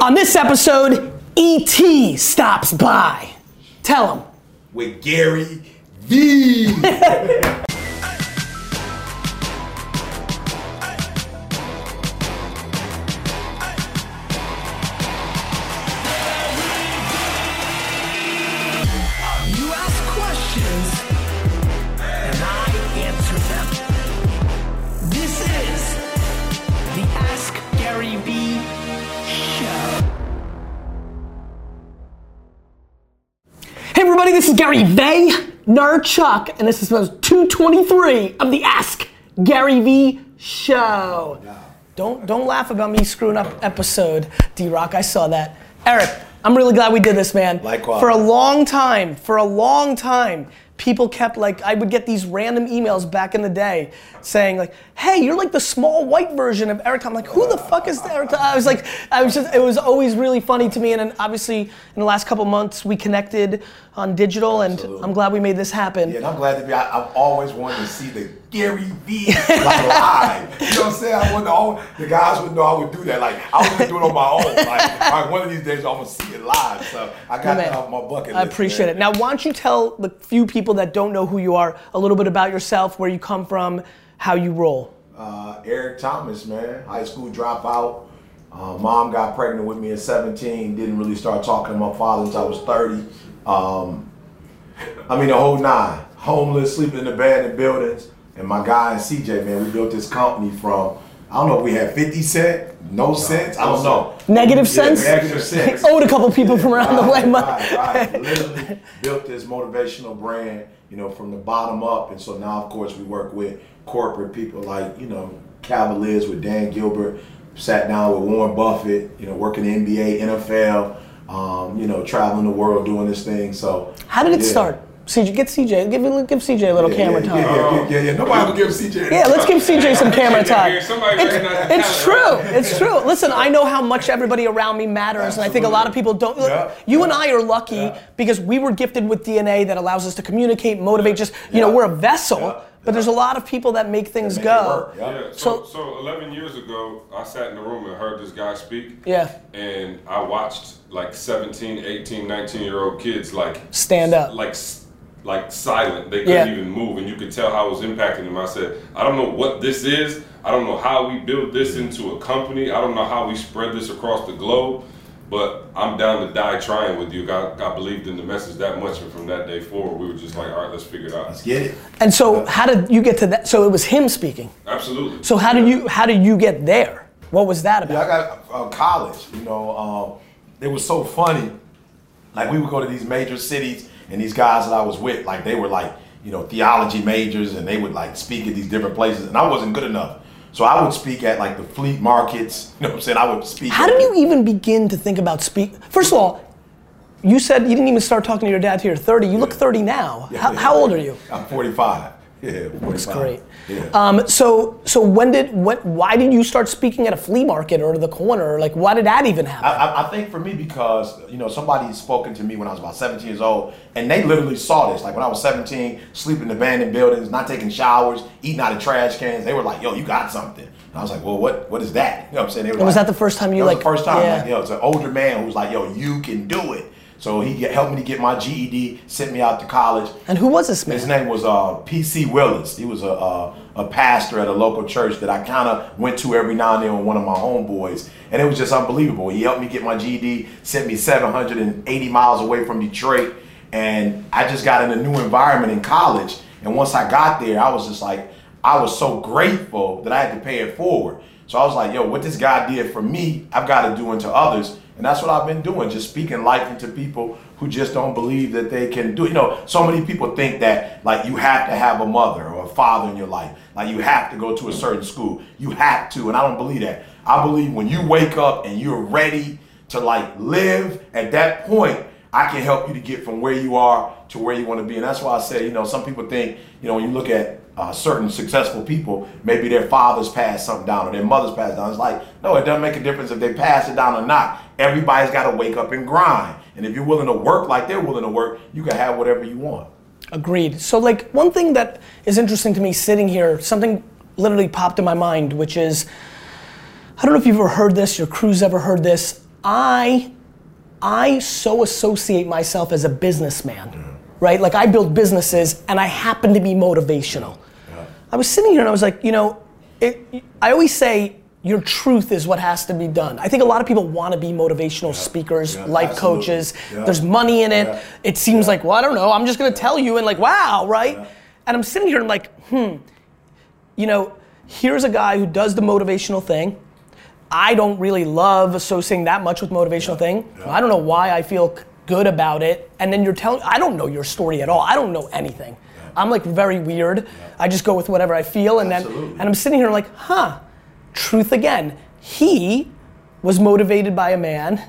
On this episode, E.T. stops by. Tell him. with Gary V. Gary Vay, Chuck, and this is episode 223 of the Ask Gary V Show. Don't don't laugh about me screwing up episode, D Rock. I saw that. Eric, I'm really glad we did this, man. Likewise. For a long time, for a long time, people kept like I would get these random emails back in the day saying like, "Hey, you're like the small white version of Eric." I'm like, "Who the fuck is Eric?" I was like, I was just, it was always really funny to me. And then obviously, in the last couple months, we connected on digital, and I'm glad we made this happen. Yeah, and I'm glad to be. I, I've always wanted to see the Gary V like live. You know what I'm saying? I wouldn't all the guys would know I would do that. Like I was gonna do it on my own. Like right, one of these days I'm gonna see it live. So I got Man, that off my bucket I appreciate man. it. Now, why don't you tell the few people that don't know who you are a little bit about yourself, where you come from, how you roll? Uh, Eric Thomas, man, high school dropout. Uh, mom got pregnant with me at 17. Didn't really start talking to my father until I was 30. Um, I mean, the whole nine. Homeless, sleeping in abandoned buildings. And my guy and CJ, man, we built this company from, I don't know if we had 50 cent, no cents, I don't know. Negative Yeah, cents? Negative cents. Owed a couple people from around the way Right, right, right. Literally built this motivational brand, you know, from the bottom up. And so now, of course, we work with corporate people like, you know, Cavaliers with Dan Gilbert, sat down with Warren Buffett, you know, working in NBA, NFL, um, you know, traveling the world doing this thing. So How did it yeah. start? CJ, get CJ, give, give CJ a little Yeah, camera yeah, time. Yeah, yeah, yeah, yeah. Nobody will give CJ. Yeah, let's give CJ some camera time. It's, it's true. It's true. Listen, I know how much everybody around me matters, and I think a lot of people don't. Look, Yeah, you and I are lucky yeah. because we were gifted with DNA that allows us to communicate, motivate. Just you know, we're a vessel, Yeah, but there's a lot of people that make things Make go. yeah. Yeah, so, So- so 11 years ago, I sat in the room and heard this guy speak. Yeah. And I watched like 17, 18, 19 year old kids like Stand up. like s- like silent. They couldn't Yeah. even move, and you could tell how it was impacting them. I said, I don't know what this is. I don't know how we build this into a company. I don't know how we spread this across the globe. But I'm down to die trying with you. I, I believed in the message that much, and from that day forward, we were just like, all right, let's figure it out. Let's get it. And so, how did you get to that? So it was him speaking. Absolutely. So how did you how did you get there? What was that about? Yeah, I got uh, college. You know, um, it was so funny. Like we would go to these major cities, and these guys that I was with, like they were like, you know, theology majors, and they would like speak at these different places, and I wasn't good enough. So I would speak at like the fleet markets. You know what I'm saying? I would speak. How did you even begin to think about speak? First of all, you said you didn't even start talking to your dad till you're 30. You look 30 now. Yeah, how, yeah. how old are you? I'm 45. Yeah, 45. That's great. Yeah. Um, so so when did what? Why did you start speaking at a flea market or the corner? Like why did that even happen? I, I, think for me because you know somebody spoken to me when I was about 17 years old, and they literally saw this. Like when I was 17, sleeping in abandoned buildings, not taking showers, eating out of trash cans. They were like, "Yo, you got something." And I was like, "Well, what what is that?" You know what I'm saying? They were And was like- that the first time you, like- the first time? yeah. Like, yo, it's an older man who was like, "Yo, you can do it." So he get, helped me to get my GED, sent me out to college. and who was this man? His name was uh, P.C. Willis. He was a, a, a pastor at a local church that I kind of went to every now and then with one of my homeboys. And it was just unbelievable. He helped me get my GED, sent me 780 miles away from Detroit. And I just got in a new environment in college. And once I got there, I was just like, I was so grateful that I had to pay it forward. So I was like, yo, what this guy did for me, I've got to do unto others. And that's what I've been doing, just speaking life into people who just don't believe that they can do it. You know, so many people think that like you have to have a mother or a father in your life. Like you have to go to a certain school. You have to. And I don't believe that. I believe when you wake up and you're ready to like live at that point, I can help you to get from where you are to where you want to be. And that's why I say, you know, some people think, you know, when you look at uh, certain successful people, maybe their fathers passed something down or their mothers passed down. It's like, no, it doesn't make a difference if they pass it down or not. Everybody's got to wake up and grind. And if you're willing to work like they're willing to work, you can have whatever you want. Agreed. So, like, one thing that is interesting to me sitting here, something literally popped in my mind, which is I don't know if you've ever heard this, your crew's ever heard this. I I so associate myself as a businessman, right? Like I build businesses and I happen to be motivational. I was sitting here and I was like, you know, it, I always say your truth is what has to be done. I think a lot of people want to be motivational speakers, yeah, life absolutely. coaches. Yeah. There's money in it. Yeah. It seems like, well, I don't know. I'm just going to tell you and like, wow, right? And I'm sitting here and like, hmm, you know, here's a guy who does the motivational thing. I don't really love associating that much with motivational thing. I don't know why I feel good about it. And then you're telling, I don't know your story at all. I don't know anything. I'm like very weird. I just go with whatever I feel, and then and I'm sitting here like, huh, truth again. He was motivated by a man.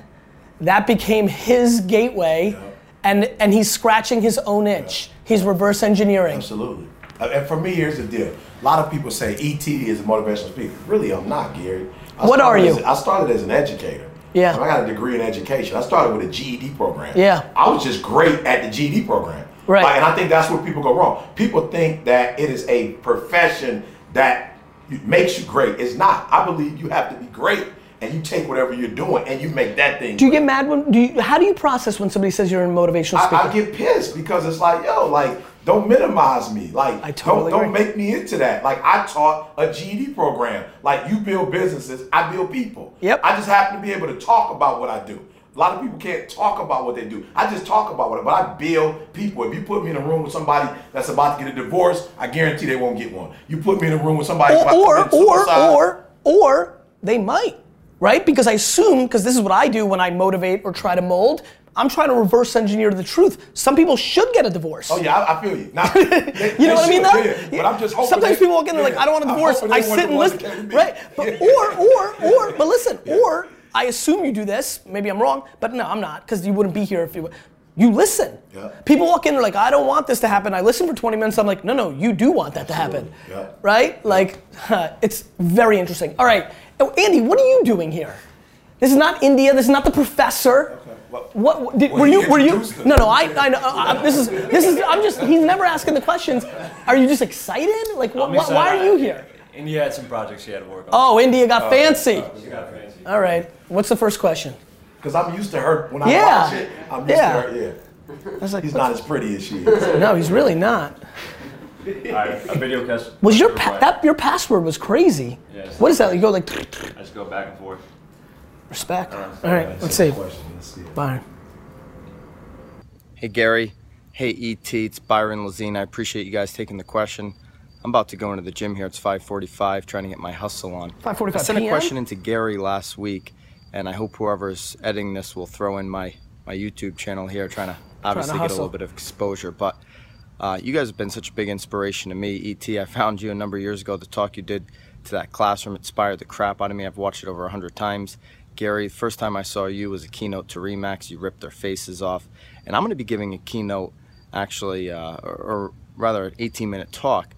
That became his gateway, and and he's scratching his own itch. He's reverse engineering. Absolutely. Uh, And for me, here's the deal. A lot of people say ET is a motivational speaker. Really, I'm not, Gary. I What are you? as- I started as an educator. Yeah. I got a degree in education. I started with a GED program. Yeah. I was just great at the GED program. Right. Like, and I think that's where people go wrong. People think that it is a profession that makes you great. It's not. I believe you have to be great and you take whatever you're doing and you make that thing Do you great. get mad when? Do you? How do you process when somebody says you're a motivational speaker? I, I get pissed because it's like, yo, like, don't minimize me. Like, I totally don't, don't agree. make me into that. Like, I taught a GED program. Like, you build businesses, I build people. Yep. I just happen to be able to talk about what I do. A lot of people can't talk about what they do. I just talk about what, but I build people. If you put me in a room with somebody that's about to get a divorce, I guarantee they won't get one. You put me in a room with somebody about or to or or or or they might, right? Because I assume because this is what I do when I motivate or try to mold. I'm trying to reverse engineer the truth. Some people should get a divorce. Oh yeah, I, I feel you. Now, they- You know what I mean? though? yeah, but I'm just hoping. Sometimes they- people walk in and they're like, I don't want a divorce. hoping I sit and listen. that came to me. Right. But Yeah. or or or but listen, or I assume you do this. Maybe I'm wrong, but no, I'm not, because you wouldn't be here if you you listen. Yeah. People walk in, they're like, I don't want this to happen. I listen for 20 minutes. I'm like, no, no, you do want that to happen. Yeah. Right? Like, it's very interesting. All right. Oh, Andy, what are you doing here? This is not India. This is not the professor. Well- What, what did, Well, were you? Were you? introduced. No, no. I, I know. I, this is, this is. I'm just. He's never asking the questions. Are you just excited? Like, wh- I'm wh- why are you here? India had some projects she had to work on. Oh, India got oh, fancy. She got fancy. All right. What's the first question? Because I'm used to her when I Yeah. watch it. I'm used Yeah. to her. Yeah. I was like, He's not as pretty as she is. no, he's really not. All right, a video cast. Was your pa- that your password was crazy? Yes. What is that? You go like I just go back and forth. Respect. All right. Let's see. Byron. Hey Gary, hey ET, it's Byron Lazine. I appreciate you guys taking the question. I'm about to go into the gym here. It's 5:45, trying to get my hustle on. 5:45 I sent a question into Gary last week, and I hope whoever's editing this will throw in my my YouTube channel here, trying to obviously get a little bit of exposure. But uh, you guys have been such a big inspiration to me. ET, I found you a number of years ago. The talk you did to that classroom inspired the crap out of me. I've watched it over a hundred times. Gary, first time I saw you was a keynote to Remax. You ripped their faces off, and I'm going to be giving a keynote, actually, uh, or, or rather, an 18-minute talk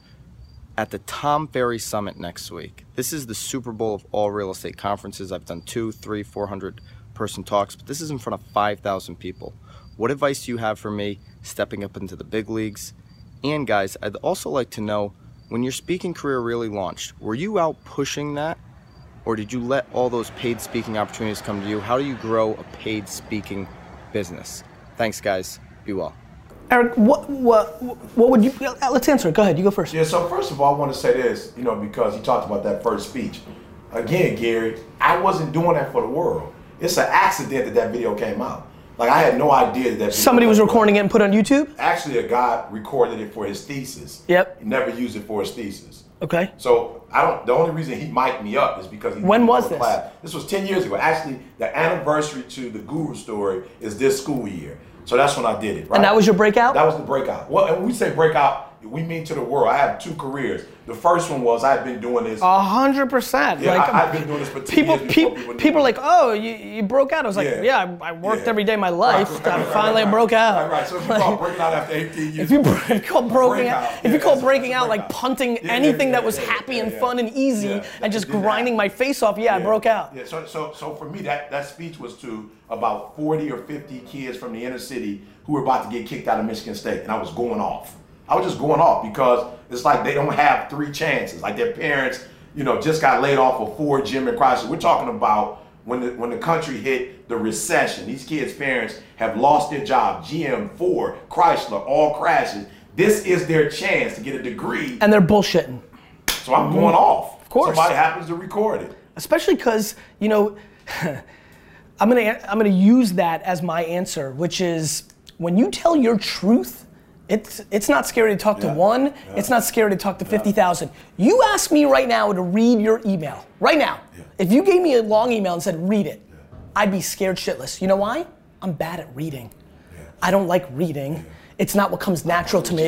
at the Tom Ferry Summit next week. This is the Super Bowl of all real estate conferences. I've done two, three, four hundred person talks, but this is in front of 5,000 people. What advice do you have for me stepping up into the big leagues? And guys, I'd also like to know when your speaking career really launched, were you out pushing that? Or did you let all those paid speaking opportunities come to you? How do you grow a paid speaking business? Thanks, guys. Be well. Eric, what what what would you? uh, Let's answer it. Go ahead. You go first. Yeah, so first of all, I want to say this, you know, because you talked about that first speech. Again, Gary, I wasn't doing that for the world. It's an accident that that video came out. Like, I had no idea that that Somebody was came out. recording it and put it on YouTube. Actually, a guy recorded it for his thesis. Yep. He never used it for his thesis. Okay. So I don't. The only reason he mic'd me up is because he. When was this? Class. This was ten years ago. Actually, the anniversary to the Guru story is this school year. So that's when I did it. Right? And that was your breakout? That was the breakout. Well, and when we say breakout, we mean to the world. I have two careers. The first one was I've been doing this. A hundred percent. Yeah, Like I- I've been doing this for 10 people. years People, people people are like, oh, you, you broke out. I was like, Yeah. yeah, I, I worked Yeah. every day of my life. Right, right, I right, finally right, broke out. Right, right. So if you call breaking out after 18 years. If you, you call breaking out, if you call breaking out like punting anything that was happy and fun and easy and just grinding my face off, yeah, I broke out. Yeah, so so so for me that that speech was to about 40 or 50 kids from the inner city who were about to get kicked out of Michigan State and I was going off. I was just going off because it's like they don't have three chances. Like their parents, you know, just got laid off of Ford, GM and Chrysler. We're talking about when the when the country hit the recession. These kids' parents have lost their job. GM, Ford, Chrysler, all crashes. This is their chance to get a degree. And they're bullshitting. So I'm going mm-hmm. off. Of course. Somebody happens to record it. especially because you know i'm gonna i'm gonna use that as my answer which is when you tell your truth it's it's not scary to talk to one Yeah. it's not scary to talk to 50000 you ask me right now to read your email right now Yeah. if you gave me a long email and said read it i'd be scared shitless you know why i'm bad at reading i don't like reading it's not what comes natural to me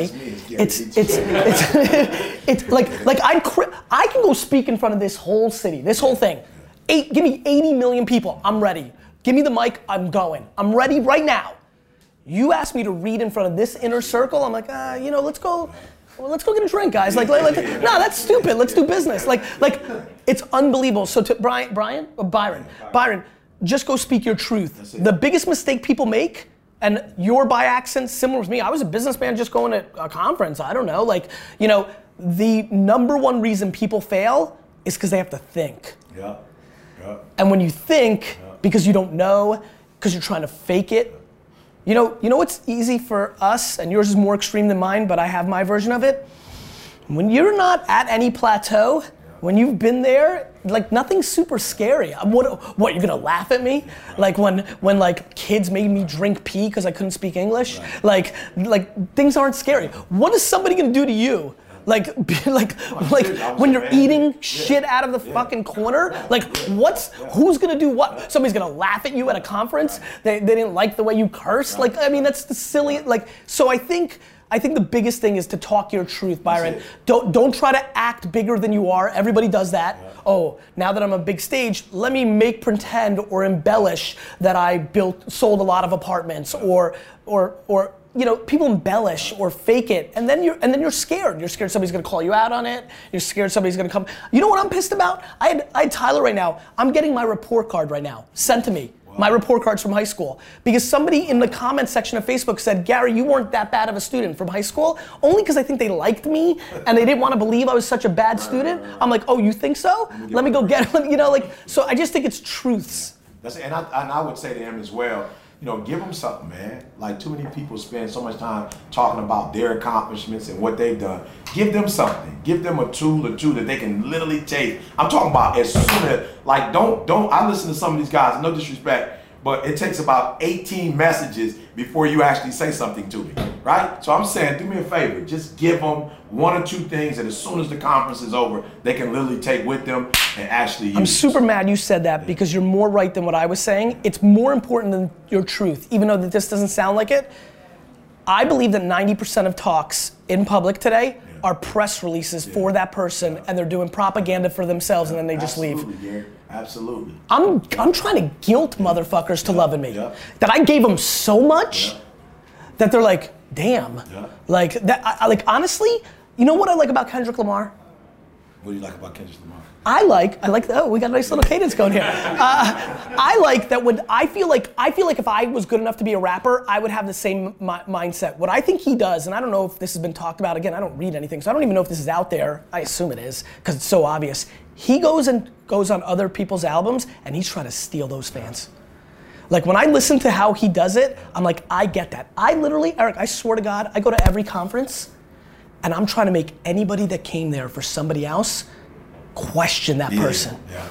it's it's it's it's it's like like I cri- I can go speak in front of this whole city, this whole thing. Eight, give me 80 million people. I'm ready. Give me the mic. I'm going. I'm ready right now. You asked me to read in front of this inner circle. I'm like, uh, you know, let's go. well, let's go get a drink, guys. Like, like, like, no, that's stupid. Let's do business. Like, like, it's unbelievable. So to Brian, Brian, or Byron, Byron, just go speak your truth. The biggest mistake people make, and you're by accent similar to me. I was a businessman just going to a conference. I don't know. Like, you know, the number one reason people fail is because they have to think. Yeah. Yeah. And when you think, because you don't know, because you're trying to fake it, you know, you know what's easy for us, and yours is more extreme than mine, but I have my version of it. When you're not at any plateau, when you've been there, like nothing's super scary. What, what you're gonna laugh at me? Like when, when like kids made me drink pee because I couldn't speak English. Like, like things aren't scary. What is somebody gonna do to you? Like, like, like serious. When you're eating Yeah. shit out of the fucking corner. Like, what's who's gonna do what? Somebody's gonna laugh at you at a conference. They, they didn't like the way you curse. Like, I mean, that's the silly. Like, so I think I think the biggest thing is to talk your truth, Byron. Don't don't try to act bigger than you are. Everybody does that. Oh, now that I'm a big stage, let me make pretend or embellish that I built sold a lot of apartments or or or you know, people embellish or fake it, and then you're and then you're scared. You're scared somebody's gonna call you out on it. You're scared somebody's gonna come. You know what I'm pissed about? I had I had Tyler right now. I'm getting my report card right now sent to me. My report cards from high school because somebody in the comment section of Facebook said, "Gary, you weren't that bad of a student from high school." Only because I think they liked me and they didn't want to believe I was such a bad student. I'm like, "Oh, you think so? Let me go get them." You know, like so. I just think it's truths. That's and I and I would say to him as well. You know, give them something, man. Like too many people spend so much time talking about their accomplishments and what they've done. Give them something. Give them a tool or two that they can literally take. I'm talking about as soon as like don't don't. I listen to some of these guys. No disrespect, but it takes about 18 messages before you actually say something to me, right? So I'm saying, do me a favor. Just give them one or two things that as soon as the conference is over, they can literally take with them and actually use. I'm super mad you said that because you're more right than what I was saying. It's more important than your truth, even though that this doesn't sound like it. I believe that 90% of talks in public today are press releases for that person and they're doing propaganda for themselves and then they just leave. Absolutely, I'm, I'm trying to guilt motherfuckers to loving me. That I gave them so much that they're like, damn. Yeah. Like, that, I, I- like honestly, you know what I like about Kendrick Lamar? What do you like about Kendrick Lamar? I like, I like, oh, we got a nice little cadence going here. Uh, I like that when I feel like, I feel like if I was good enough to be a rapper, I would have the same mi- mindset. What I think he does, and I don't know if this has been talked about, again, I don't read anything, so I don't even know if this is out there. I assume it is, because it's so obvious. He goes and goes on other people's albums, and he's trying to steal those fans. Like when I listen to how he does it, I'm like, I get that. I literally, Eric, I swear to God, I go to every conference and I'm trying to make anybody that came there for somebody else question that person. Yeah.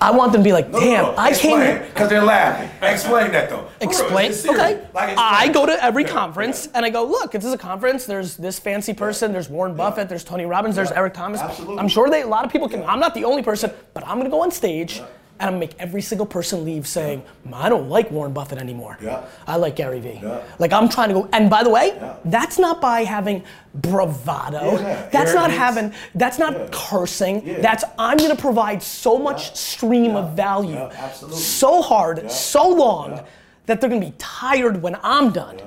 Yeah. I want them to be like, No, no, damn, no, I came here. Because they're laughing. Explain that though. Real, Explain. it's. Okay. Like, explain. I go to every Yeah, conference yeah. and I go, look, this is a conference. There's this fancy person. There's Warren Buffett. There's Tony Robbins. There's Eric Thomas. Absolutely. I'm sure they, a lot of people can. I'm not the only person, but I'm gonna go on stage and I'm gonna make every single person leave saying, I don't like Warren Buffett anymore. Yeah. I like Gary Vee. Yeah. Like I'm trying to go. And by the way, Yeah. that's not by having bravado. Yeah, That's not having. That's not cursing. That's I'm gonna provide so much stream of value, so hard, so long that they're gonna be tired when I'm done.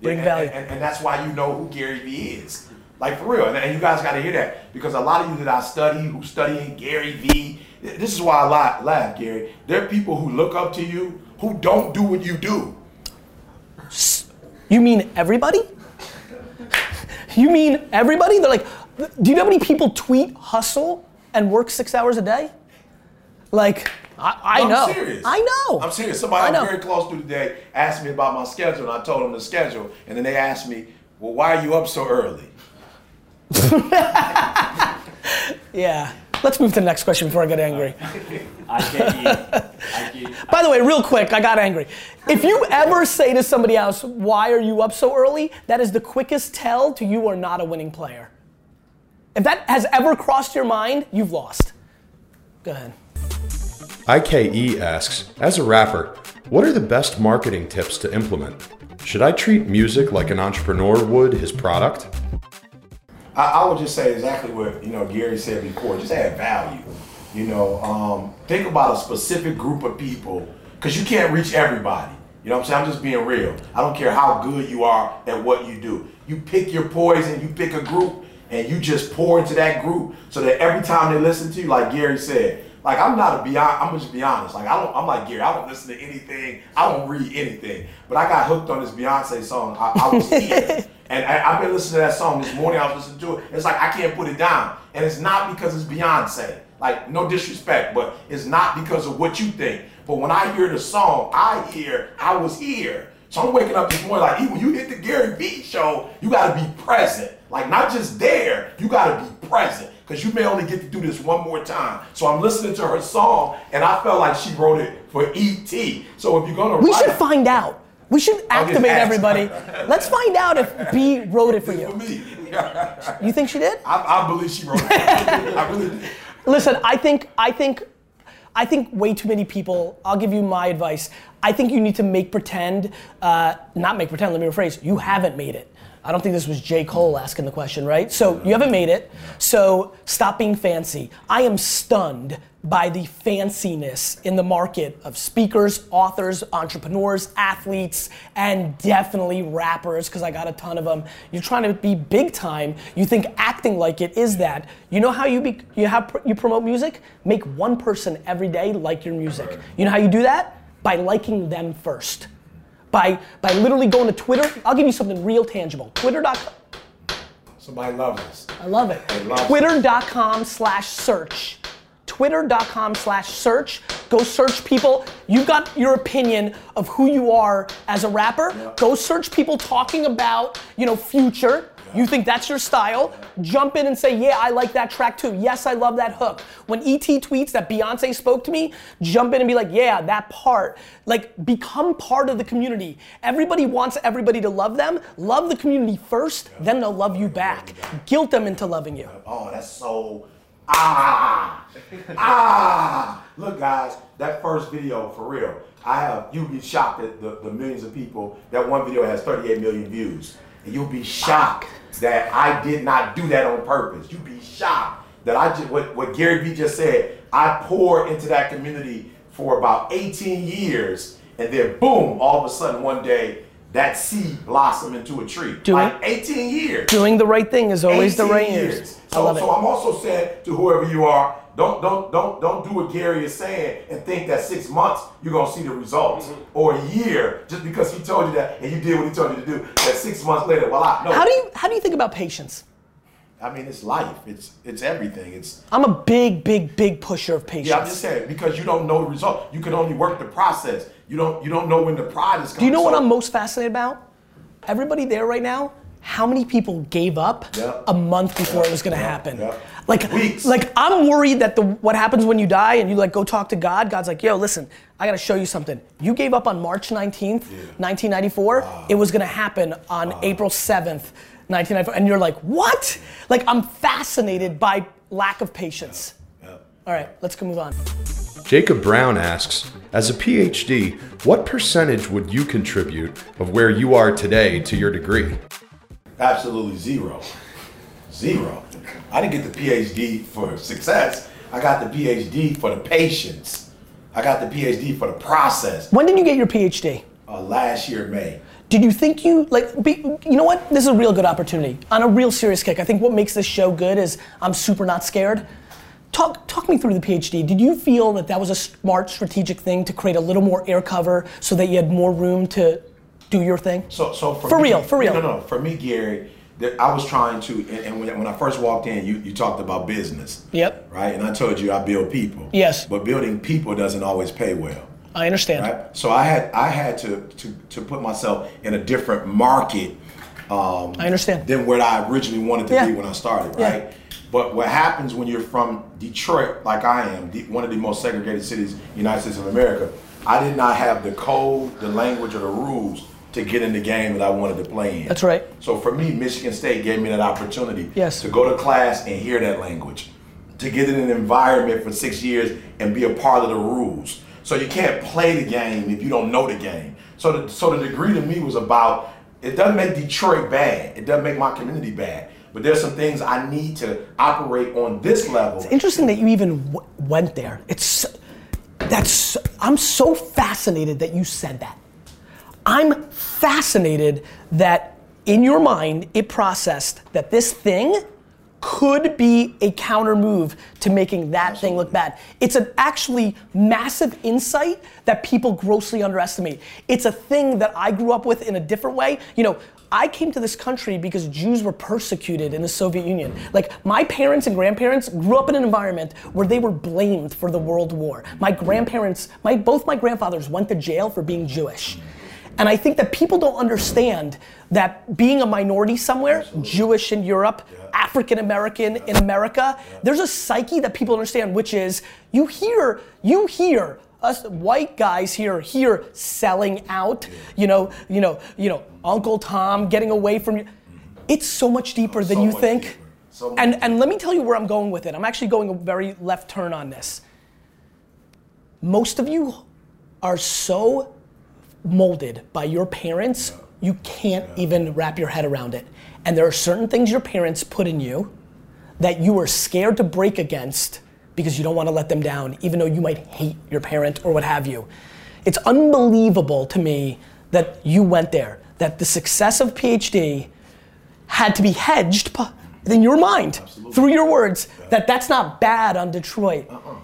Bring value. And, and, and that's why you know who Gary Vee is. Like for real. And, and you guys got to hear that. Because a lot of you that I study who study Gary Vee, this is why I laugh, laugh, Gary. There are people who look up to you who don't do what you do. You mean everybody? you mean everybody? They're like, do you know how many people tweet hustle and work six hours a day? Like, I, I No, know. I'm serious. I know. I'm serious. Somebody I'm very close to today asked me about my schedule, and I told them the schedule, and then they asked me, "Well, why are you up so early?" Yeah. Let's move to the next question before I get angry. I can't. I can't. By the way, real quick, I got angry. If you ever say to somebody else, why are you up so early? That is the quickest tell to you are not a winning player. If that has ever crossed your mind, you've lost. Go ahead. IKE asks, as a rapper, what are the best marketing tips to implement? Should I treat music like an entrepreneur would his product? I, I would just say exactly what you know Gary said before. Just add value. You know, um, think about a specific group of people because you can't reach everybody. You know what I'm saying? I'm just being real. I don't care how good you are at what you do. You pick your poison. You pick a group, and you just pour into that group so that every time they listen to you, like Gary said. Like I'm not a beyond. I'm just be honest. Like I don't. I'm like Gary. I don't listen to anything. I don't read anything. But I got hooked on this Beyonce song. I, I was here. And I, I've been listening to that song this morning. I was listening to it. It's like I can't put it down. And it's not because it's Beyonce. Like no disrespect, but it's not because of what you think. But when I hear the song, I hear I was here. So I'm waking up this morning like, "E, when you hit the Gary Vee show, you got to be present. Like not just there, you got to be present because you may only get to do this one more time. So I'm listening to her song, and I felt like she wrote it for ET. So if you're gonna We write should find out. We should activate everybody. Let's find out if B wrote it for for you. me, You think she did? I, I believe she wrote it. I really did. Listen, I think I think I think way too many people. I'll give you my advice. I think you need to make pretend, uh, not make pretend. Let me rephrase. You haven't made it. I don't think this was J. Cole asking the question, right? So you haven't made it. So stop being fancy. I am stunned by the fanciness in the market of speakers, authors, entrepreneurs, athletes, and definitely rappers, because I got a ton of them. You're trying to be big time. You think acting like it is that. You know how you be, you have you promote music? Make one person every day like your music. You know how you do that? By liking them first. By by literally going to Twitter. I'll give you something real tangible. Twitter.com. Somebody loves us. I love it. love it. Twitter.com slash search. Twitter.com slash search. Go search people. You've got your opinion of who you are as a rapper. Go search people talking about, you know, future. You think that's your style? Jump in and say, yeah, I like that track too. Yes, I love that hook. When ET tweets that Beyonce spoke to me, jump in and be like, yeah, that part. Like, become part of the community. Everybody wants everybody to love them. Love the community first, then they'll love you back. Guilt them into loving you. Oh, that's so ah ah. Look, guys, that first video for real. I have you'll be shocked at the, the millions of people. That one video has 38 million views, and you'll be shocked that I did not do that on purpose. You'll be shocked that I just what what Gary Vee just said. I poured into that community for about 18 years, and then boom, all of a sudden one day. That seed blossom into a tree. Doing- like 18 years. Doing the right thing is always the right years. years. So, so. I'm also saying to whoever you are, don't don't don't don't do what Gary is saying and think that six months you're gonna see the results Mm-hmm. or a year just because he told you that and you did what he told you to do. That six months later, voila. No, How do you how do you think about patience? I mean, it's life. It's it's everything. It's I'm a big, big, big pusher of patience. yeah. I'm just saying because you don't know the result. You can only work the process. You don't you don't know when the pride is coming. Do you know what I'm most fascinated about? Everybody there right now, how many people gave up Yep. a month before Yep. it was gonna Yep. happen? Like, Weeks. like I'm worried that the what happens when you die and you like go talk to God. God's like, yo, listen, I gotta show you something. You gave up on March 19th, 1994. It was gonna happen on April 7th, 1994, and you're like, what? Like I'm fascinated by lack of patience. All right, let's go move on. Jacob Brown asks, as a PhD, what percentage would you contribute of where you are today to your degree? Absolutely zero. Zero. I didn't get the PhD for success. I got the PhD for the patience. I got the PhD for the process. When did you get your PhD? Uh, last year, May. Did you think you like? Be, you know what? This is a real good opportunity. On a real serious kick, I think what makes this show good is I'm super not scared. Talk talk me through the PhD. Did you feel that that was a smart strategic thing to create a little more air cover so that you had more room to do your thing? So, so for, For me- real, for real. No, no, no. For me, Gary, that I was trying to, and, and when, when I first walked in, you, you talked about business. Yep. Right? And I told you I build people. Yes. But building people doesn't always pay well. I understand. Right? So I had I had to to, to put myself in a different market um, I understand. than where I originally wanted to Yeah. be when I started, Yeah. But what happens when you're from Detroit, like I am, one of the most segregated cities in the United States of America, I did not have the code, the language, or the rules to get in the game that I wanted to play in. That's right. So for me, Michigan State gave me that opportunity Yes. to go to class and hear that language, to get in an environment for six years and be a part of the rules. So you can't play the game if you don't know the game. So the, so the degree to me was about it doesn't make Detroit bad. It doesn't make my community bad. But there's some things I need to operate on this level. It's interesting that you even w- went there. It's that's I'm so fascinated that you said that. I'm fascinated that in your mind it processed that this thing could be a counter move to making that thing look bad. It's an actually massive insight that people grossly underestimate. It's a thing that I grew up with in a different way. You know, I came to this country because Jews were persecuted in the Soviet Union. Like my parents and grandparents grew up in an environment where they were blamed for the World War. My grandparents, my both my grandfathers went to jail for being Jewish. And I think that people don't understand that being a minority somewhere, Jewish in Europe, African American in America, there's a psyche that people understand, which is you hear, you hear us white guys here here selling out, you know, you know, you know, Uncle Tom getting away from you. It's so much deeper than So you think. deeper. So and and let me tell you where I'm going with it. I'm actually going a very left turn on this. Most of you are so molded by your parents, you can't even wrap your head around it. And there are certain things your parents put in you that you are scared to break against because you don't want to let them down, even though you might hate your parent or what have you. It's unbelievable to me that you went there, that the success of PhD had to be hedged in your mind through your words that that's not bad on Detroit. Uh-uh.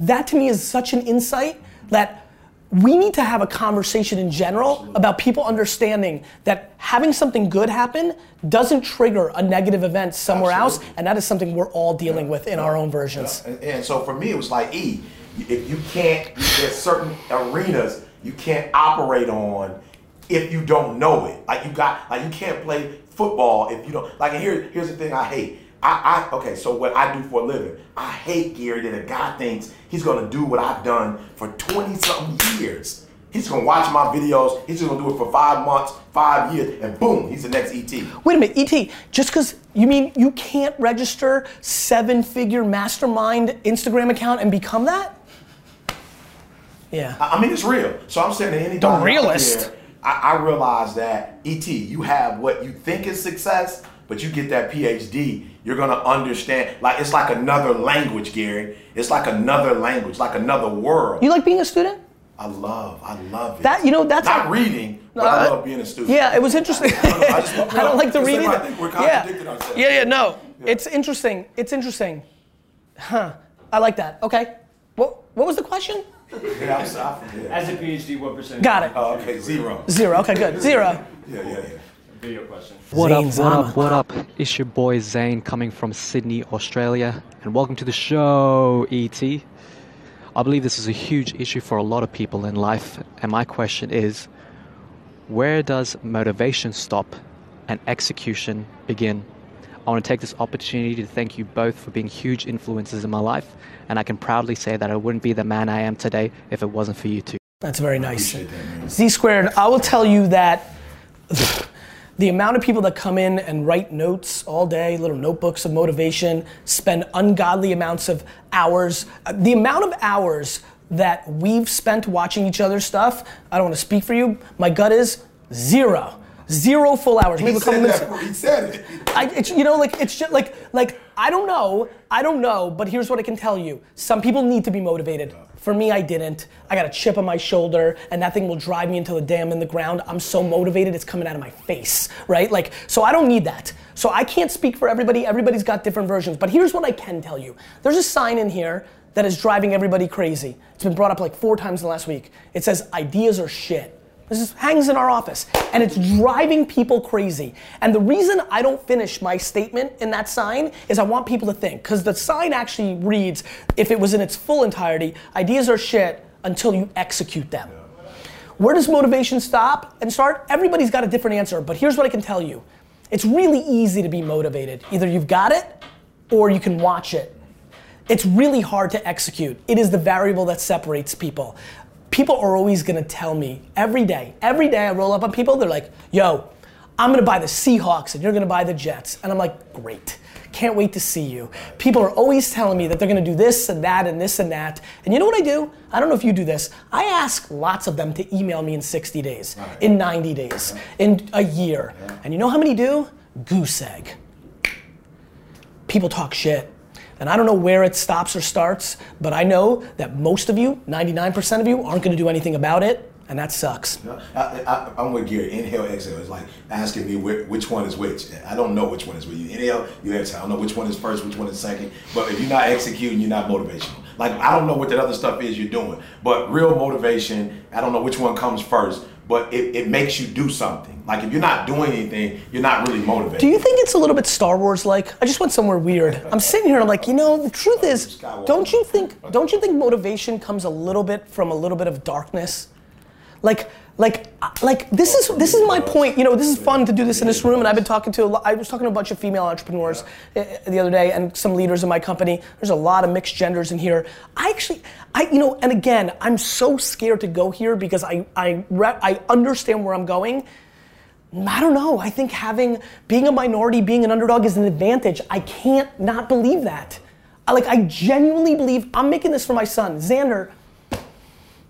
That to me is such an insight that we need to have a conversation in general about people understanding that having something good happen doesn't trigger a negative event somewhere else, and that is something we're all dealing with in our own versions. And, and so for me, it was like E. If you can't, there's certain arenas you can't operate on if you don't know it. Like you got, like you can't play football if you don't. Like and here, here's the thing I hate. I, I okay. So what I do for a living, I hate Gary that a guy thinks he's gonna do what I've done for twenty something years. He's gonna watch my videos. He's just gonna do it for five months, five years, and boom, he's the next ET. Wait a minute, ET, just because you mean you can't register seven figure mastermind Instagram account and become that? Yeah. I I mean, it's real. So I'm saying to anybody The realist. there, I, I realize that ET, you have what you think is success, but you get that PhD, you're gonna understand. Like it's like another language, Gary. It's like another language, like another world. You like being a student? I love, I love it. That- you know, that's not a- reading, but No, I I- love being a student. Yeah, it was interesting. I don't know, I just- I don't like the It's like reading. I think we're yeah. ourselves. yeah, yeah, no. It's interesting. It's interesting. Huh. I like that. Okay. What what was the question? Yeah, I'm sorry. Yeah. As a PhD, what percentage? Got it. Oh, okay, zero. Zero. Okay, good. Zero. Yeah, yeah, yeah. Video question. What Zayn up, Zama. what up, what up? It's your boy Zane coming from Sydney, Australia, and welcome to the show, ET. I believe this is a huge issue for a lot of people in life, and my question is where does motivation stop and execution begin? I want to take this opportunity to thank you both for being huge influences in my life, and I can proudly say that I wouldn't be the man I am today if it wasn't for you two. That's very nice. Appreciate that, man. Z squared. I will tell you that the amount of people that come in and write notes all day, little notebooks of motivation, spend ungodly amounts of hours. uh, The amount of hours that we've spent watching each other's stuff, I don't want to speak for you. My gut is zero. Zero full hours. He Maybe a couple said minutes. that. He said it. I, it's, you know, like it's just like like I don't know, I don't know, but here's what I can tell you: some people need to be motivated. For me, I didn't. I got a chip on my shoulder, and that thing will drive me until the day I'm in the ground. I'm so motivated, it's coming out of my face, right? Like, so I don't need that. So I can't speak for everybody. Everybody's got different versions. But here's what I can tell you: there's a sign in here that is driving everybody crazy. It's been brought up like four times in the last week. It says ideas are shit. This is, hangs in our office, and it's driving people crazy. And the reason I don't finish my statement in that sign is I want people to think, because the sign actually reads, if it was in its full entirety, ideas are shit until you execute them. Where does motivation stop and start? Everybody's got a different answer, but here's what I can tell you. It's really easy to be motivated. Either you've got it or you can watch it. It's really hard to execute. It is the variable that separates people. People are always gonna tell me every day, every day I roll up on people, they're like, yo, I'm gonna buy the Seahawks and you're gonna buy the Jets. And I'm like, great. Can't wait to see you. People are always telling me that they're gonna do this and that and this and that. And you know what I do? I don't know if you do this. I ask lots of them to email me in 60 days, in 90 days, in a year. And you know how many do? Goose egg people talk shit. And I don't know where it stops or starts, but I know that most of you, 99% of you, aren't gonna do anything about it, and that sucks. I, I'm with Gary. Inhale, exhale. It's like asking me which, which one is which. I don't know which one is which. You inhale, you exhale. I don't know which one is first, which one is second. But if you're not executing, you're not motivational. Like I don't know what that other stuff is you're doing. But real motivation, I don't know which one comes first. But it, it makes you do something. Like if you're not doing anything, you're not really motivated. Do you think it's a little bit Star Wars like? I just went somewhere weird. I'm sitting here and I'm like, you know, the truth is, don't you think don't you think motivation comes a little bit from a little bit of darkness? Like like like this is this is my point. You know, this is fun to do this in this room and I've been talking to lot, I was talking to a bunch of female entrepreneurs uh, the other day and some leaders in my company. There's a lot of mixed genders in here. I actually I you know, and again, I'm so scared to go here because I I I understand where I'm going. I don't know. I think having being a minority, being an underdog is an advantage. I can't not believe that. I, like I genuinely believe I'm making this for my son, Xander.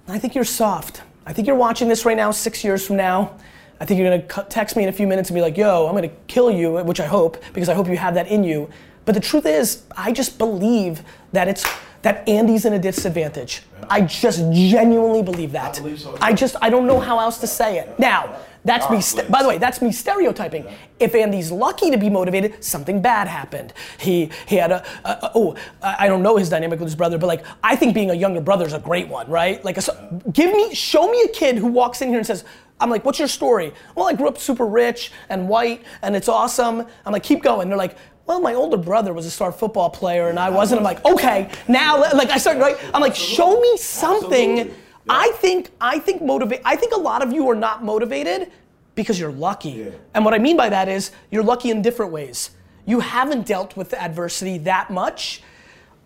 I think you're soft. I think you're watching this right now, six years from now. I think you're gonna text me in a few minutes and be like, "Yo, I'm gonna kill you," which I hope because I hope you have that in you. But the truth is, I just believe that it's that Andy's in a disadvantage. I just genuinely believe that. I believe so. I just I don't know how else to say it. Now, that's me. St- by the way, that's me stereotyping. If Andy's lucky to be motivated, something bad happened. He he had a, a, a- oh I don't know his dynamic with his brother, but like I think being a younger brother is a great one, right? Like, a, so- give me show me a kid who walks in here and says. I'm like, what's your story? Well, I grew up super rich and white, and it's awesome. I'm like, keep going. They're like, well, my older brother was a star football player, and I wasn't. I'm like, okay, now, like, I start right. I'm like, show me something. Absolutely. I think I think motivate. I think a lot of you are not motivated because you're lucky. Yeah. And what I mean by that is you're lucky in different ways. You haven't dealt with adversity that much.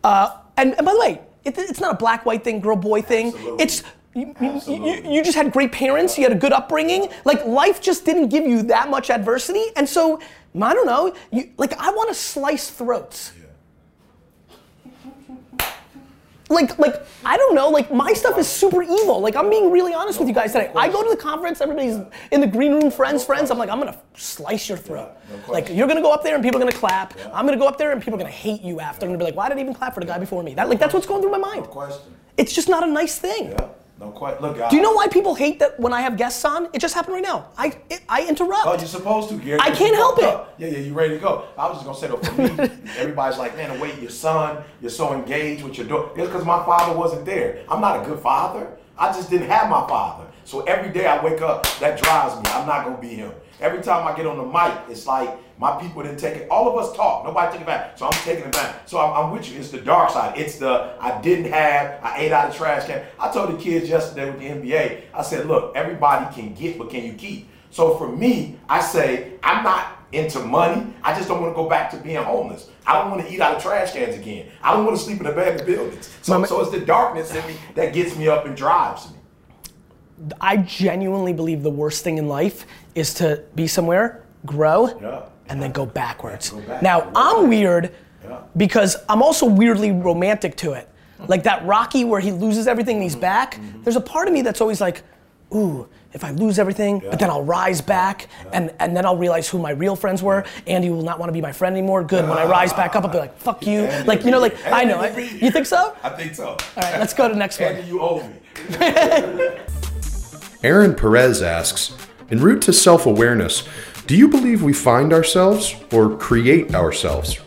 Uh, and, and by the way, it, it's not a black white thing, girl boy thing. Absolutely. It's you, you- you, just had great parents, you had a good upbringing. Like life just didn't give you that much adversity, and so I don't know. You like I want to slice throats. Like, like I don't know. Like my stuff is super evil. Like I'm being really honest with you guys today. I go to the conference, everybody's in the green room, friends, friends. I'm like, I'm gonna slice your throat. Like you're gonna go up there and people are gonna clap. I'm gonna go up there and people are gonna hate you after. They're gonna be like, why did I even clap for the guy before me? That like that's what's going through my mind. No question. It's just not a nice thing. No question. Look, Do you know why people hate that when I have guests on? It just happened right now. I it, I interrupt. Oh, you're supposed to, Gary. I can't help fucked it. up. Yeah, yeah, you ready to go. I was just gonna say though, for me, everybody's like, man, wait, your son, you're so engaged with your daughter. It's because my father wasn't there. I'm not a good father. I just didn't have my father. So every day I wake up, that drives me. I'm not gonna be him. Every time I get on the mic, it's like my people didn't take it. All of us talk. Nobody took it back. So I'm taking it back. So I'm, I'm with you. It's the dark side. It's the I didn't have. I ate out of trash can. I told the kids yesterday with the NBA. I said, look, everybody can get, but can you keep? So for me, I say I'm not into money. I just don't want to go back to being homeless. I don't want to eat out of trash cans again. I don't want to sleep in abandoned buildings. So, so it's the darkness in me that gets me up and drives me. I genuinely believe the worst thing in life is to be somewhere, grow, Yeah. and then go backwards. Go back. Now, I'm weird Yeah. because I'm also weirdly romantic to it. Like that Rocky where he loses everything and he's Mm-hmm. back. There's a part of me that's always like, ooh, if I lose everything, but then I'll rise back and, and then I'll realize who my real friends were. Andy will not want to be my friend anymore. Good. When I rise back up, I'll be like, fuck you. Andy Like, you know, like, Andy I know. I- You think so? I think so. All right, let's go to the next one. Andy, you owe me. Aaron Perez asks En route to self awareness, do you believe we find ourselves or create ourselves?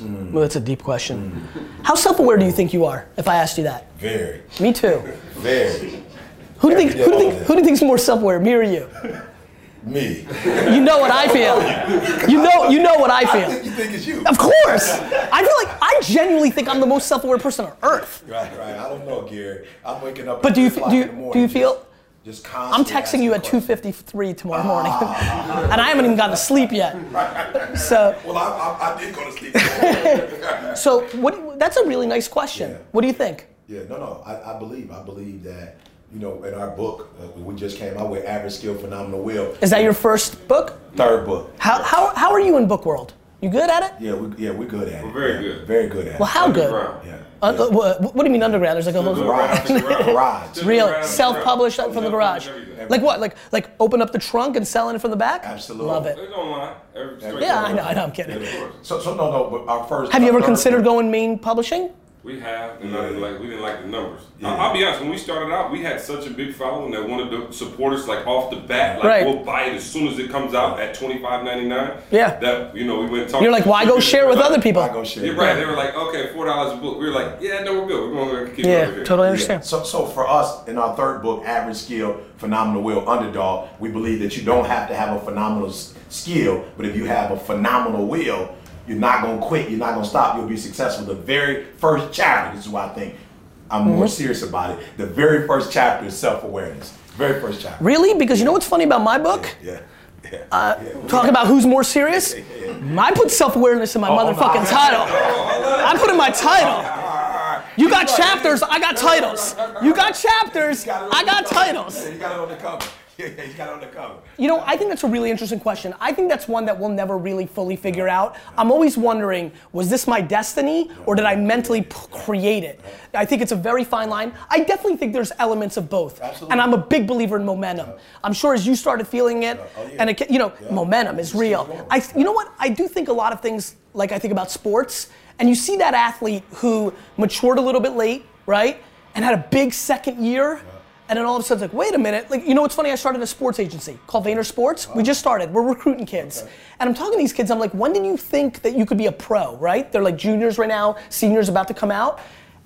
Well, that's a deep question. How self-aware do you think you are? If I asked you that, Very, me too. very. Who do you think? Every Who do you think? Who do you think's more self-aware, me or you? Me. You know what I feel. You know. You know what I I feel. think you think it's you. Of course. I feel like I genuinely think I'm the most self-aware person on earth. Right, right. I don't know, Gary. I'm waking up. But do you 3 o'clock do you, do you feel? Just, just I'm texting you at 2:53 tomorrow ah. morning, and I haven't even gotten to sleep yet. So, Well, I, I, I did go to sleep. so what? That's a really nice question. Yeah. What do you think? yeah, no, no. I, I believe. I believe that. You know, in our book, uh, we just came out with Average Skill, Phenomenal Will. Is that your first book? third book? How how how are you in book world? You good at it? Yeah, we, yeah, we're good at it. We're very Yeah, good. Very good at Well, it. Well, how good? Underground. Yeah. Uh, uh, what, what do you mean underground? There's like a whole Garage. Garage. Really? Self-published from the garage? Everything. Like what? Like like open up the trunk and selling it from the back? Absolutely. Love it. It's online. Every, straight Yeah, to I know. the- I know. I'm kidding. Of course. So, so no, no. But our first. Have you our ever third considered book- going main publishing? We have, and Yeah. I didn't like we didn't like the numbers. Yeah. I- I'll be honest. When we started out, we had such a big following that wanted to support us like off the bat. Like Right. we'll buy it as soon as it comes out at twenty five ninety nine. Yeah. That you know we went and. You're like, why go share with like, other people? I go share. You're right. They were like, okay, four dollars a book. We were like, yeah, no, we're good. We're going to keep it Yeah, over here. totally Yeah. understand. So, so for us, in our third book, Average Skill, Phenomenal Will, Underdog, we believe that you don't have to have a phenomenal skill, but if you have a phenomenal will, you're not gonna quit. You're not gonna stop. You'll be successful. The very first chapter. This is why I think I'm more Mm-hmm. serious about it. The very first chapter is self-awareness. Very first chapter. Really? Because you know what's funny about my book? Yeah. Yeah. Uh, yeah. Talking about who's more serious? I put self-awareness in my Oh, motherfucking no. title. I put in my title. You got chapters, I got titles. You got chapters, I got titles. Yeah, you got it on cover. Yeah, yeah, you got it on the cover. You know, I think that's a really interesting question. I think that's one that we'll never really fully figure out. I'm always wondering, was this my destiny or did I mentally p- create it? I think it's a very fine line. I definitely think there's elements of both. Absolutely. And I'm a big believer in momentum. I'm sure as you started feeling it, Oh, yeah. and it, ca- you know, momentum is real. I, you know what? I do think a lot of things, like I think about sports, and you see that athlete who matured a little bit late, right? And had a big second year. And then all of a sudden, it's like, wait a minute. Like, you know what's funny? I started a sports agency called Vayner Sports. We just started. We're recruiting kids. And I'm talking to these kids. I'm like, when did you think that you could be a pro, right? They're like juniors right now, seniors about to come out.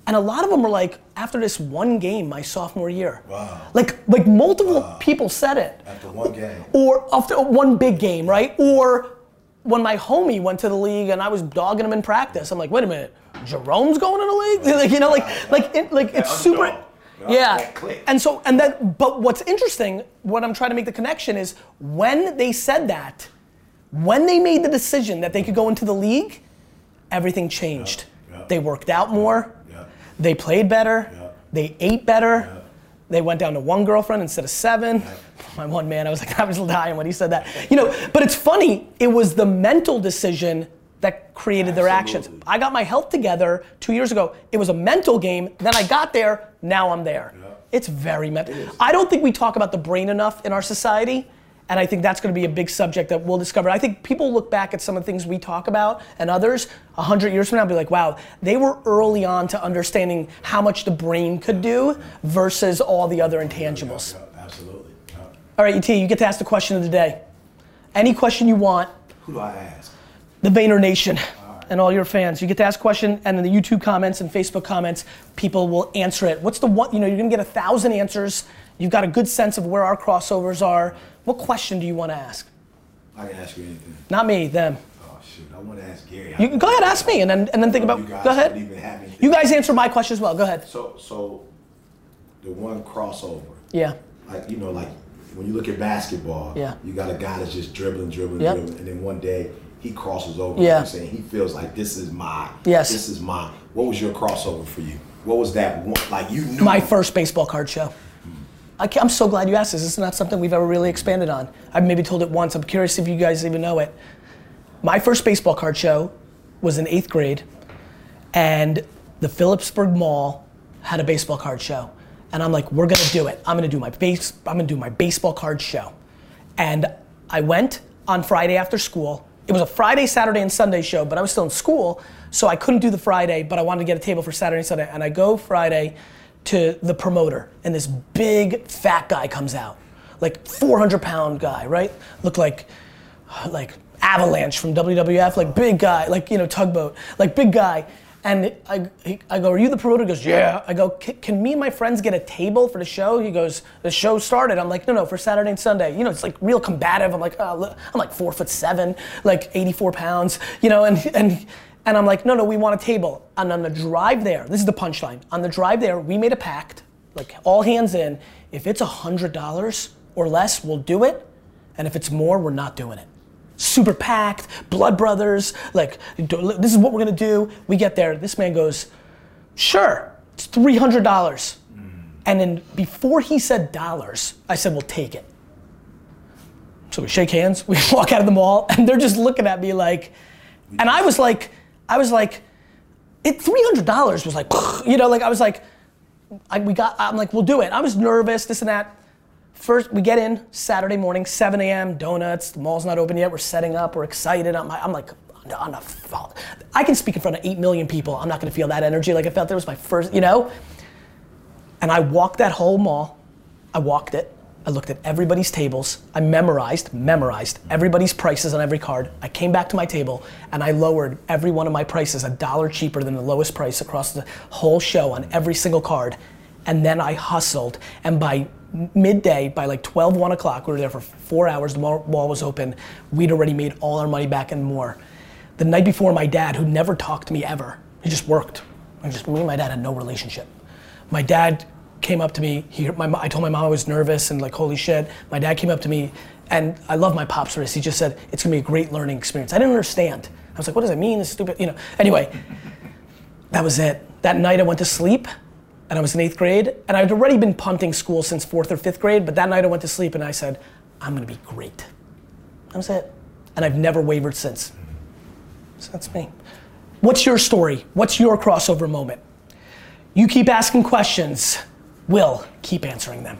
And a lot of them are like, after this one game my sophomore year. Wow. Like, like multiple people said it. After one game. Or after one big game, right? Or when my homie went to the league and I was dogging him in practice, I'm like, wait a minute, Jerome's going to the league? Like, you know, like, like, it, like it's super. underdog. Oh, yeah, Yeah. And so, and then, but what's interesting, what I'm trying to make the connection is when they said that, when they made the decision that they could go into the league, everything changed. Yeah. They worked out more. Yeah. They played better. Yeah. They ate better. Yeah. They went down to one girlfriend instead of seven. My one man, I was like, I was dying when he said that. You know, but it's funny. It was the mental decision that created their actions. I got my health together two years ago. It was a mental game. Then I got there. Now I'm there. Yeah. It's very mental. I don't think we talk about the brain enough in our society. And I think that's going to be a big subject that we'll discover. I think people look back at some of the things we talk about and others a hundred years from now and be like, wow, they were early on to understanding how much the brain could do versus all the other intangibles. Yeah, absolutely. All right, ET, you get to ask the question of the day. Any question you want, Who do I ask? The Vayner Nation and all your fans. You get to ask a question, and in the YouTube comments and Facebook comments, people will answer it. What's the one? You know, you're gonna get a thousand answers. You've got a good sense of where our crossovers are. What question do you want to ask? I can ask you anything. Not me, them. Oh shoot, I want to ask Gary. You go ahead, ask me, and then and then think You about. guys Go ahead. even have anything. You guys answer my question as well. Go ahead. So, so the one crossover, Yeah. like you know, like when you look at basketball, Yeah. you got a guy that's just dribbling, dribbling, Yep. dribbling, and then one day he crosses over. Yeah. Like you're saying he feels like this is my. Yes. This is mine. What was your crossover for you? What was that one? Like you knew. My first baseball card show. I I'm so glad you asked this. This is not something we've ever really expanded on. I've maybe told it once. I'm curious if you guys even know it. My first baseball card show was in eighth grade, and the Phillipsburg Mall had a baseball card show. And I'm like, we're gonna do it. I'm gonna do my base. I'm gonna do my baseball card show. And I went on Friday after school. It was a Friday, Saturday, and Sunday show, but I was still in school, so I couldn't do the Friday, but I wanted to get a table for Saturday and Sunday. And I go Friday to the promoter, and this big fat guy comes out, like 400 pound guy, right? Looked like, like Avalanche from WWF, like big guy, like you know tugboat, like big guy. And I, I go, are you the promoter? He goes, yeah. I go, "Can- me and my friends get a table for the show? He goes, the show started. I'm like, no, no, for Saturday and Sunday. You know, it's like real combative. I'm like, oh, I'm like four foot seven, like 84 pounds, you know, and, and, and I'm like, no, no, we want a table. And on the drive there, this is the punchline. On the drive there, we made a pact, like all hands in. If it's $100 or less, we'll do it. And if it's more, we're not doing it super packed, blood brothers, like, this is what we're gonna do. We get there, this man goes, sure, it's $300. And then before he said dollars, I said, well, take it. So we shake hands, we walk out of the mall, and they're just looking at me like, and I was like, I was like, it $300 was like, you know, like I was like, I, we got, I'm like, we'll do it. I was nervous, this and that. First, we get in Saturday morning, 7 a.m. Donuts. The mall's not open yet. We're setting up. We're excited. I'm, I'm like, I can speak in front of 8 million people. I'm not gonna feel that energy like I felt there was my first, you know? And I walked that whole mall. I walked it. I looked at everybody's tables. I memorized, memorized everybody's prices on every card. I came back to my table and I lowered every one of my prices a dollar cheaper than the lowest price across the whole show on every single card. And then I hustled. And by midday, by like 12, 1 o'clock, we were there for four hours, the mall, was open. We'd already made all our money back and more. The night before, my dad, who never talked to me ever, he just worked. I just, me and my dad had no relationship. My dad came up to me. He, my, I told my mom I was nervous and like, holy shit. My dad came up to me, and I love my pops for this. He just said, it's gonna be a great learning experience. I didn't understand. I was like, what does that mean? Is stupid, you know. Anyway, that was it. That night I went to sleep, and I was in eighth grade, and I'd already been punting school since fourth or fifth grade, but that night I went to sleep and I said, I'm gonna be great. That was it. And I've never wavered since. So that's me. What's your story? What's your crossover moment? You keep asking questions, we'll keep answering them.